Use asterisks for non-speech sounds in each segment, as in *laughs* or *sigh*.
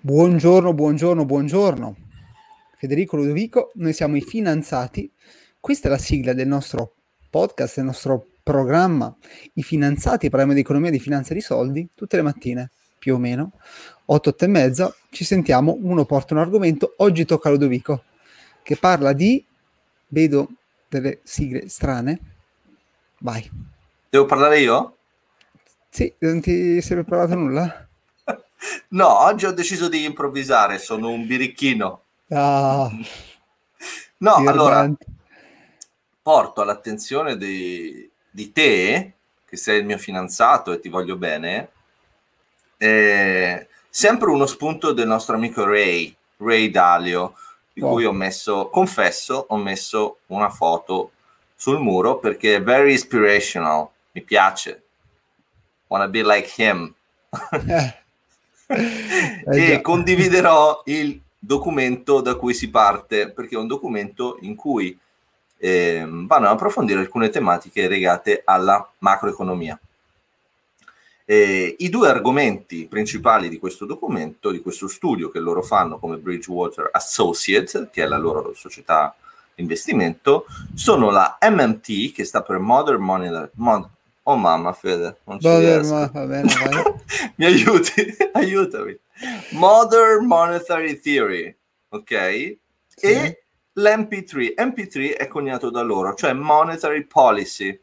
Buongiorno, buongiorno, buongiorno. Federico Ludovico, noi siamo i finanziati. Questa è la sigla del nostro podcast, del nostro programma. I finanziati, parliamo di economia, di finanza e di soldi, tutte le mattine, più o meno, 8, 8 e mezza, ci sentiamo, uno porta un argomento, oggi tocca a Ludovico, che parla di, vedo delle sigle strane, vai. Devo parlare io? Sì, non ti sei preparato nulla? No, oggi ho deciso di improvvisare, sono un birichino. Ah, no, allora, porto all'attenzione di, di, te, che sei il mio fidanzato e ti voglio bene, eh, sempre uno spunto del nostro amico Ray, Ray Dalio, di oh. cui ho messo, confesso, ho messo una foto sul muro perché è very inspirational, mi piace. Wanna be like him. *laughs* *laughs* Eh. e condividerò il documento da cui si parte, perché è un documento in cui eh, vanno ad approfondire alcune tematiche legate alla macroeconomia. Eh, I due argomenti principali di questo documento, di questo studio che loro fanno come Bridgewater Associates, che è la loro società di investimento, sono la MMT, che sta per Modern Monetary, Mod- Oh mamma Fede, non ci Vabbè, riesco. ma va bene, vai. *laughs* Mi aiuti, *laughs* aiutami. Modern Monetary Theory, ok? Sì. E l'MP3, MP3 è coniato da loro, cioè Monetary Policy.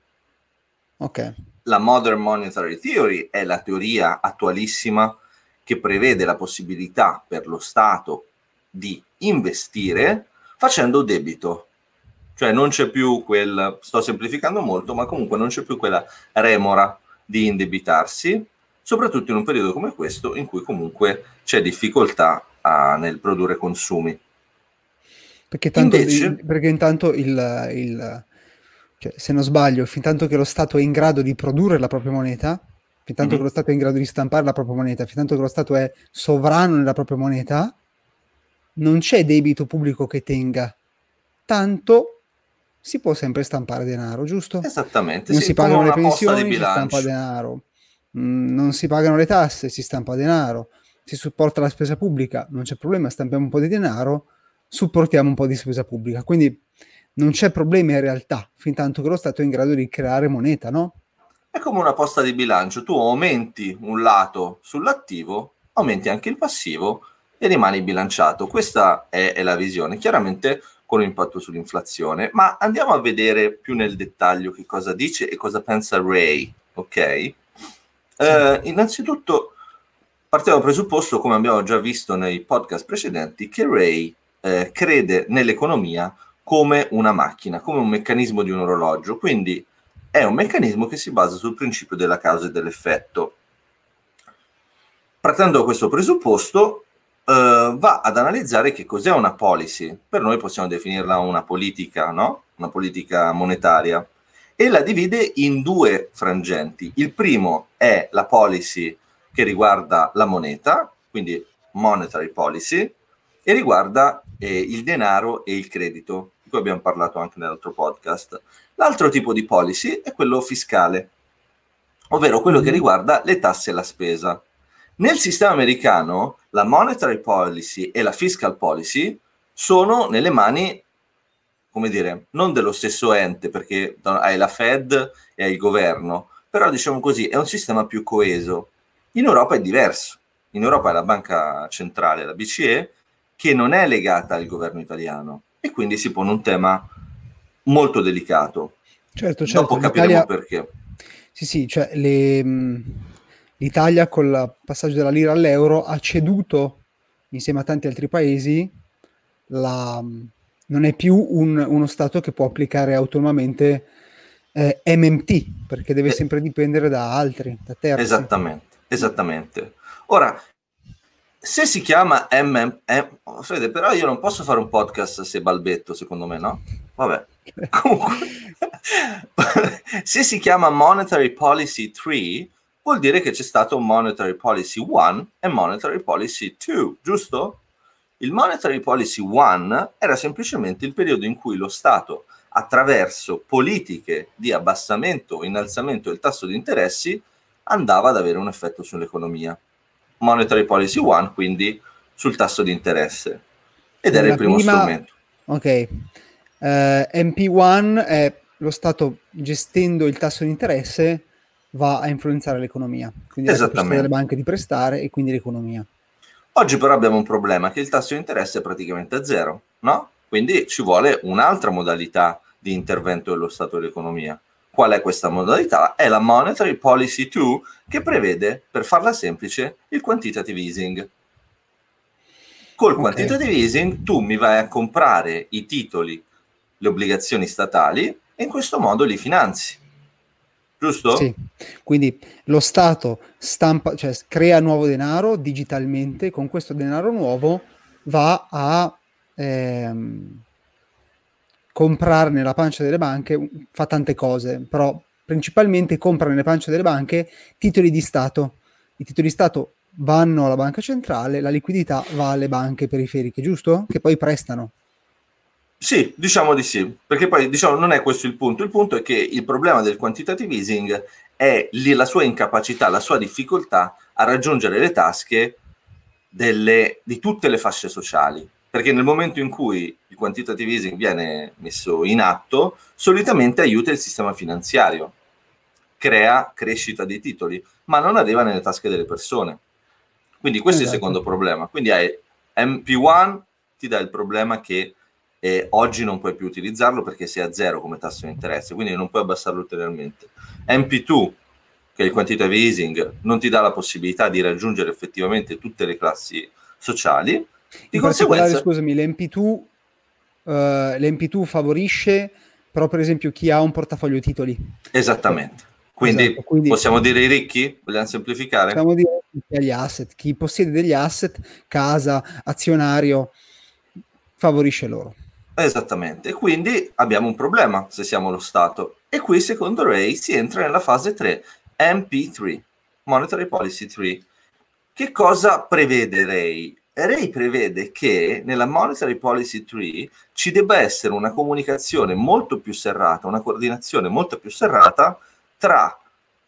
Ok, La Modern Monetary Theory è la teoria attualissima che prevede la possibilità per lo Stato di investire facendo debito. Cioè non c'è più quel, sto semplificando molto, ma comunque non c'è più quella remora di indebitarsi, soprattutto in un periodo come questo in cui comunque c'è difficoltà a- nel produrre consumi. perché, tanto, Invece- il- perché intanto il, il- cioè, se non sbaglio, fin tanto che lo Stato è in grado di produrre la propria moneta, fin tanto Mhm. che lo Stato è in grado di stampare la propria moneta, fin tanto che lo Stato è sovrano nella propria moneta, non c'è debito pubblico che tenga. Tanto si può sempre stampare denaro, giusto? Esattamente, non sì, si pagano le pensioni, si stampa denaro. Mm, non si pagano le tasse, si stampa denaro. Si supporta la spesa pubblica, non c'è problema, stampiamo un po' di denaro, supportiamo un po' di spesa pubblica. Quindi non c'è problema in realtà, fin tanto che lo Stato è in grado di creare moneta, no? È come una posta di bilancio, tu aumenti un lato sull'attivo, aumenti anche il passivo e rimani bilanciato. Questa è, è la visione, chiaramente con un impatto sull'inflazione. Ma andiamo a vedere più nel dettaglio che cosa dice e cosa pensa Ray, ok? Eh, innanzitutto partiamo dal presupposto, come abbiamo già visto nei podcast precedenti, che Ray eh, crede nell'economia come una macchina, come un meccanismo di un orologio. Quindi è un meccanismo che si basa sul principio della causa e dell'effetto. Partendo da questo presupposto, eh, va ad analizzare che cos'è una policy. Per noi possiamo definirla una politica, no? Una politica monetaria. E la divide in due frangenti. Il primo è la policy che riguarda la moneta, quindi monetary policy, e riguarda eh, il denaro e il credito, di cui abbiamo parlato anche nell'altro podcast. L'altro tipo di policy è quello fiscale, ovvero quello che Mhm. riguarda le tasse e la spesa. Nel sistema americano la monetary policy e la fiscal policy sono nelle mani, come dire, non dello stesso ente, perché hai la Fed e hai il governo, però diciamo così, è un sistema più coeso. In Europa è diverso. In Europa è la banca centrale, la BCE, che non è legata al governo italiano e quindi si pone un tema molto delicato. Certo, certo. Dopo capiremo perché. Sì, sì, cioè le, l'Italia con il passaggio dalla lira all'euro ha ceduto, insieme a tanti altri paesi, la, non è più un- uno Stato che può applicare autonomamente eh, MMT, perché deve Eh. sempre dipendere da altri, da terzi. Esattamente, esattamente. Ora, se si chiama MM, eh, Fede, però io non posso fare un podcast se balbetto, secondo me, no? Vabbè. *laughs* Comunque, *laughs* se si chiama Monetary Policy 3, vuol dire che c'è stato Monetary Policy 1 e Monetary Policy 2, giusto? Il Monetary Policy 1 era semplicemente il periodo in cui lo Stato, attraverso politiche di abbassamento o innalzamento del tasso di interessi, andava ad avere un effetto sull'economia. Monetary Policy 1, quindi sul tasso di interesse. Ed era il primo prima... strumento. Ok. Uh, eh, MP1 è lo Stato gestendo il tasso di interesse va a influenzare l'economia, quindi la capacità delle banche di prestare e quindi l'economia. Oggi però abbiamo un problema che il tasso di interesse è praticamente a zero, no? Quindi ci vuole un'altra modalità di intervento dello Stato dell'economia. Qual è questa modalità? È la Monetary Policy 2 che prevede, per farla semplice, il quantitative easing. Col okay. quantitative easing tu mi vai a comprare i titoli, le obbligazioni statali e in questo modo li finanzi giusto? Sì, quindi lo Stato stampa, cioè crea nuovo denaro digitalmente, con questo denaro nuovo va a ehm, comprare nella pancia delle banche, fa tante cose, però principalmente compra nelle pance delle banche titoli di Stato. I titoli di Stato vanno alla banca centrale, la liquidità va alle banche periferiche, giusto? Che poi prestano. Sì, diciamo di sì, perché poi diciamo, non è questo il punto. Il punto è che il problema del quantitative easing è lì la sua incapacità, la sua difficoltà a raggiungere le tasche delle, di tutte le fasce sociali. Perché nel momento in cui il quantitative easing viene messo in atto, solitamente aiuta il sistema finanziario, crea crescita dei titoli, ma non arriva nelle tasche delle persone. Quindi questo esatto. è il esatto. secondo problema. Quindi hai MP1 ti dà il problema che e oggi non puoi più utilizzarlo perché sei a zero come tasso di interesse, quindi non puoi abbassarlo ulteriormente. MP2, che è il quantitative easing, non ti dà la possibilità di raggiungere effettivamente tutte le classi sociali. Di conseguenza, scusami, l'MP2, uh, eh, l'MP2 favorisce però per esempio chi ha un portafoglio titoli. Esattamente. Quindi, esatto, quindi, possiamo dire i ricchi? Vogliamo semplificare? Possiamo dire gli asset, chi possiede degli asset, casa, azionario, favorisce loro. Esattamente, quindi abbiamo un problema se siamo lo Stato. E qui, secondo Ray, si entra nella fase 3, MP3, Monetary Policy 3. Che cosa prevede Ray? Ray prevede che nella Monetary Policy 3 ci debba essere una comunicazione molto più serrata, una coordinazione molto più serrata tra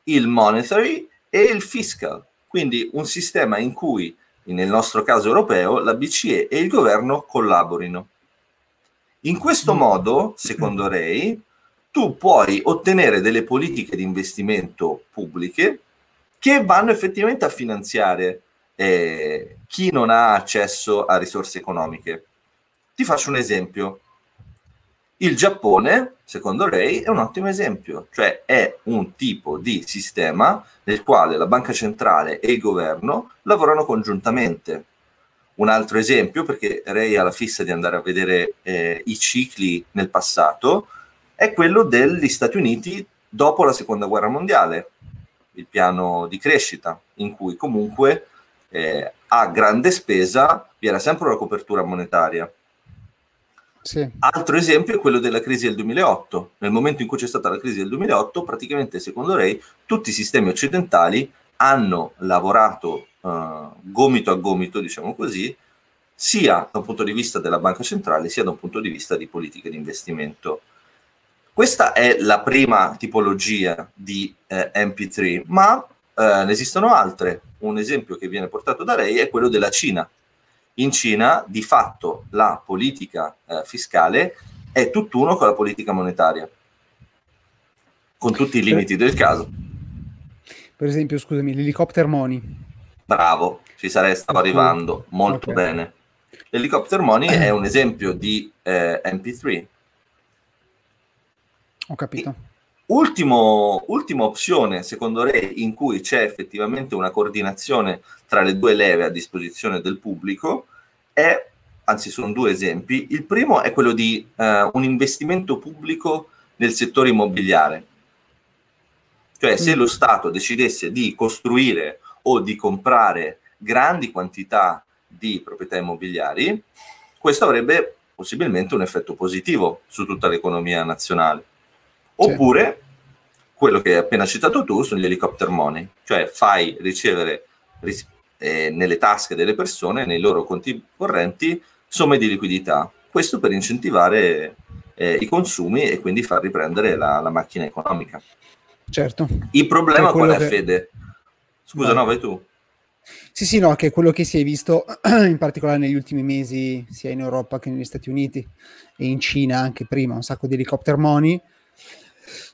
il monetary e il fiscal. Quindi un sistema in cui, nel nostro caso europeo, la BCE e il governo collaborino. In questo mm. modo, secondo Ray, tu puoi ottenere delle politiche di investimento pubbliche che vanno effettivamente a finanziare eh, chi non ha accesso a risorse economiche. Ti faccio un esempio. Il Giappone, secondo Ray, è un ottimo esempio, cioè è un tipo di sistema nel quale la banca centrale e il governo lavorano congiuntamente un altro esempio, perché Ray ha la fissa di andare a vedere eh, i cicli nel passato, è quello degli Stati Uniti dopo la seconda guerra mondiale, il piano di crescita, in cui comunque eh, a grande spesa vi era sempre una copertura monetaria. Sì. Altro esempio è quello della crisi del 2008. Nel momento in cui c'è stata la crisi del 2008, praticamente secondo Ray tutti i sistemi occidentali hanno lavorato uh, gomito a gomito, diciamo così, sia da un punto di vista della banca centrale, sia da un punto di vista di politiche di investimento. Questa è la prima tipologia di eh, MP3, ma eh, ne esistono altre. Un esempio che viene portato da lei è quello della Cina. In Cina, di fatto, la politica eh, fiscale è tutt'uno con la politica monetaria, con tutti i limiti del caso. Per esempio, scusami, l'helicopter money Bravo, ci sarei stato arrivando molto okay. bene. L'helicopter money è un esempio di eh, MP3. Ho capito. Ultimo, ultima opzione, secondo Ray, in cui c'è effettivamente una coordinazione tra le due leve a disposizione del pubblico, è, anzi sono due esempi. Il primo è quello di uh, un investimento pubblico nel settore immobiliare. Cioè se mm. lo Stato decidesse di costruire o di comprare grandi quantità di proprietà immobiliari, questo avrebbe possibilmente un effetto positivo su tutta l'economia nazionale. Oppure quello che hai appena citato tu sono gli helicopter money, cioè fai ricevere ris- eh, nelle tasche delle persone, nei loro conti correnti, somme di liquidità. Questo per incentivare eh, i consumi e quindi far riprendere la, la macchina economica. Certo. Il problema qual è, che... Fede? Scusa, no, vai tu. Sì, sì, no, che è quello che si è visto *clears throat* in particolare negli ultimi mesi, sia in Europa che negli Stati Uniti e in Cina anche prima, un sacco di helicopter money.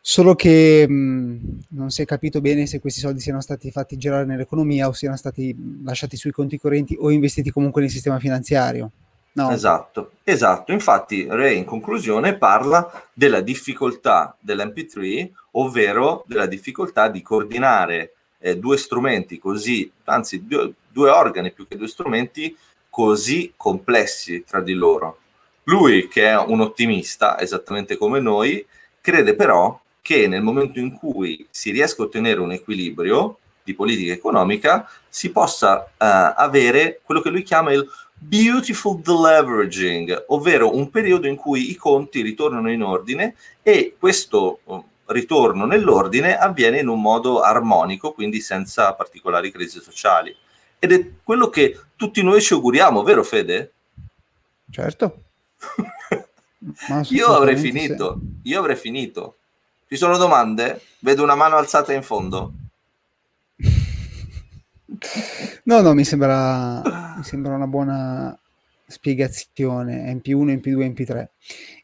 Solo che mh, non si è capito bene se questi soldi siano stati fatti girare nell'economia o siano stati lasciati sui conti correnti o investiti comunque nel sistema finanziario. No. Esatto, esatto. Infatti Ray in conclusione parla della difficoltà dell'MP3, ovvero della difficoltà di coordinare eh, due strumenti così, anzi due, due organi più che due strumenti così complessi tra di loro. Lui, che è un ottimista, esattamente come noi, crede però che nel momento in cui si riesca a ottenere un equilibrio di politica economica, si possa uh, avere quello che lui chiama il beautiful deleveraging, ovvero un periodo in cui i conti ritornano in ordine e questo ritorno nell'ordine avviene in un modo armonico, quindi senza particolari crisi sociali. Ed è quello che tutti noi ci auguriamo, vero Fede? Certo. *laughs* io avrei finito, sì. io avrei finito. Ci sono domande? Vedo una mano alzata in fondo. No, no, mi sembra, mi sembra una buona spiegazione. MP1, MP2, MP3.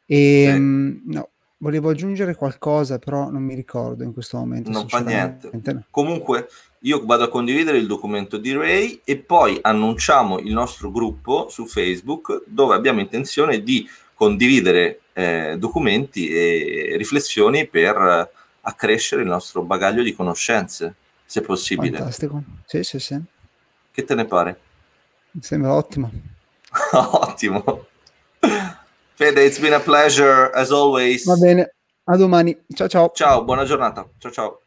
E, sì. no, volevo aggiungere qualcosa, però non mi ricordo in questo momento. Non fa niente. Comunque, io vado a condividere il documento di Ray e poi annunciamo il nostro gruppo su Facebook dove abbiamo intenzione di condividere eh, documenti e riflessioni per accrescere il nostro bagaglio di conoscenze, se possibile. Fantastico. Sì, sì, sì. Che te ne pare? Mi sembra ottimo. *laughs* ottimo. Fede, it's been a pleasure as always. Va bene, a domani. Ciao ciao. Ciao, buona giornata. Ciao ciao.